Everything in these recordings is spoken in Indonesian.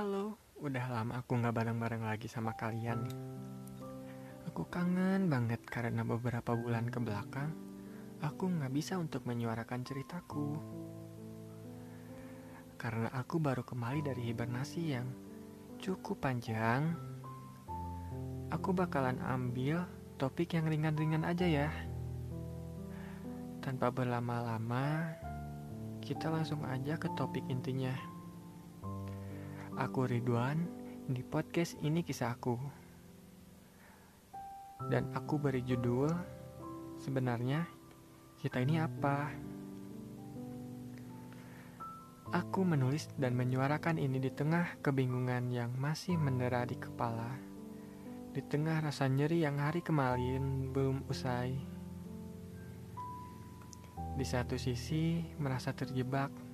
Halo, udah lama aku gak bareng-bareng lagi sama kalian. Aku kangen banget karena beberapa bulan ke belakang aku gak bisa untuk menyuarakan ceritaku. Karena aku baru kembali dari hibernasi yang cukup panjang, aku bakalan ambil topik yang ringan-ringan aja ya. Tanpa berlama-lama, kita langsung aja ke topik intinya. Aku Ridwan, di podcast ini kisahku. Dan aku beri judul, sebenarnya kita ini apa? Aku menulis dan menyuarakan ini di tengah kebingungan yang masih mendera di kepala. Di tengah rasa nyeri yang hari kemarin belum usai. Di satu sisi merasa terjebak,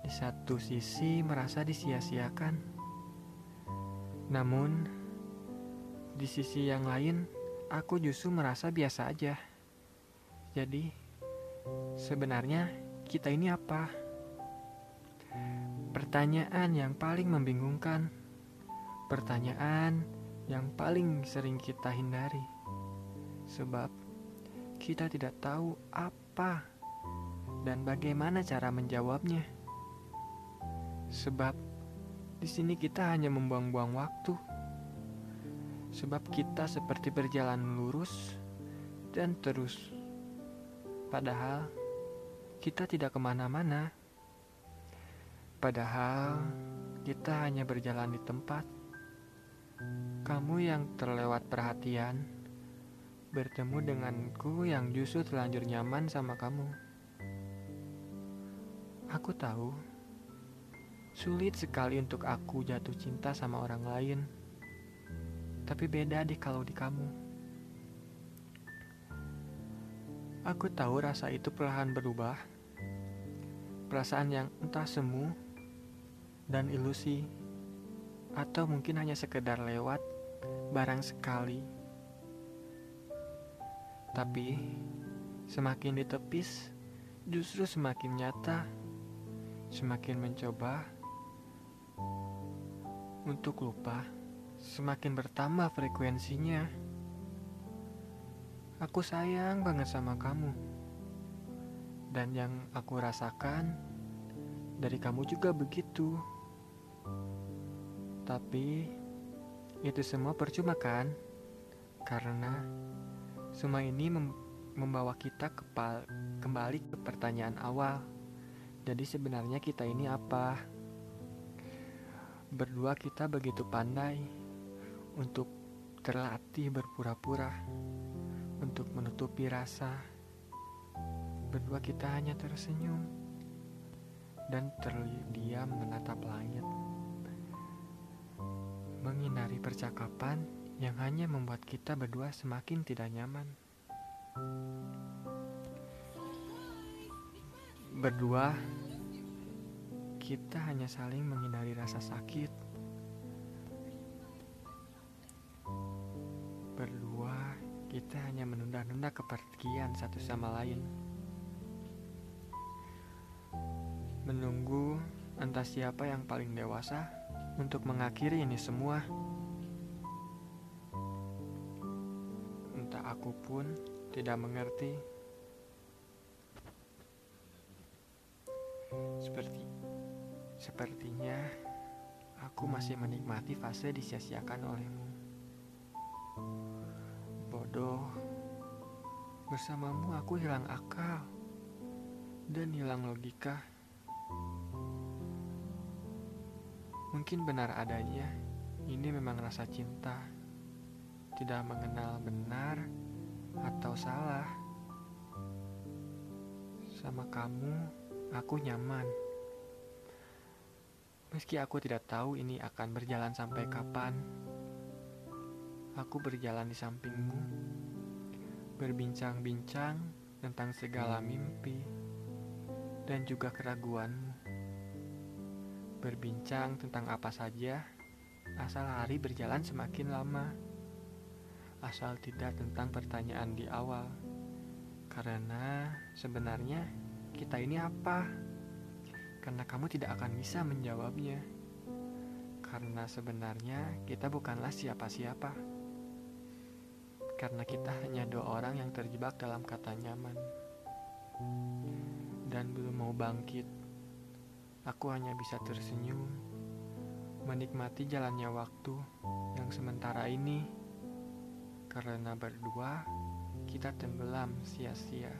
di satu sisi merasa disia-siakan. Namun, di sisi yang lain, aku justru merasa biasa aja. Jadi, sebenarnya kita ini apa? Pertanyaan yang paling membingungkan, pertanyaan yang paling sering kita hindari, sebab kita tidak tahu apa dan bagaimana cara menjawabnya. Sebab di sini kita hanya membuang-buang waktu. Sebab kita seperti berjalan lurus dan terus. Padahal kita tidak ke mana-mana. Padahal kita hanya berjalan di tempat. Kamu yang terlewat perhatian bertemu denganku yang justru terlanjur nyaman sama kamu. Aku tahu, sulit sekali untuk aku jatuh cinta sama orang lain. Tapi beda deh kalau di kamu. Aku tahu rasa itu perlahan berubah. Perasaan yang entah semu dan ilusi. Atau mungkin hanya sekedar lewat barang sekali tapi semakin ditepis, justru semakin nyata, semakin mencoba untuk lupa, semakin bertambah frekuensinya. Aku sayang banget sama kamu, dan yang aku rasakan dari kamu juga begitu. Tapi itu semua percuma, kan? Karena semua ini mem membawa kita kembali ke pertanyaan awal. Jadi sebenarnya kita ini apa? Berdua kita begitu pandai untuk terlatih berpura-pura, untuk menutupi rasa. Berdua kita hanya tersenyum dan terdiam menatap langit. Menghindari percakapan yang hanya membuat kita berdua semakin tidak nyaman. Berdua, kita hanya saling menghindari rasa sakit. Berdua, kita hanya menunda-nunda kepergian satu sama lain. Menunggu entah siapa yang paling dewasa untuk mengakhiri ini semua. Aku pun tidak mengerti. Seperti sepertinya aku masih menikmati fase disia-siakan olehmu. Bodoh. Bersamamu aku hilang akal dan hilang logika. Mungkin benar adanya, ini memang rasa cinta tidak mengenal benar atau salah. Sama kamu, aku nyaman. Meski aku tidak tahu ini akan berjalan sampai kapan, aku berjalan di sampingmu, berbincang-bincang tentang segala mimpi dan juga keraguanmu. Berbincang tentang apa saja, asal hari berjalan semakin lama asal tidak tentang pertanyaan di awal. Karena sebenarnya kita ini apa? Karena kamu tidak akan bisa menjawabnya. Karena sebenarnya kita bukanlah siapa-siapa. Karena kita hanya dua orang yang terjebak dalam kata nyaman. Dan belum mau bangkit. Aku hanya bisa tersenyum, menikmati jalannya waktu yang sementara ini. Karena berdua kita tenggelam sia-sia.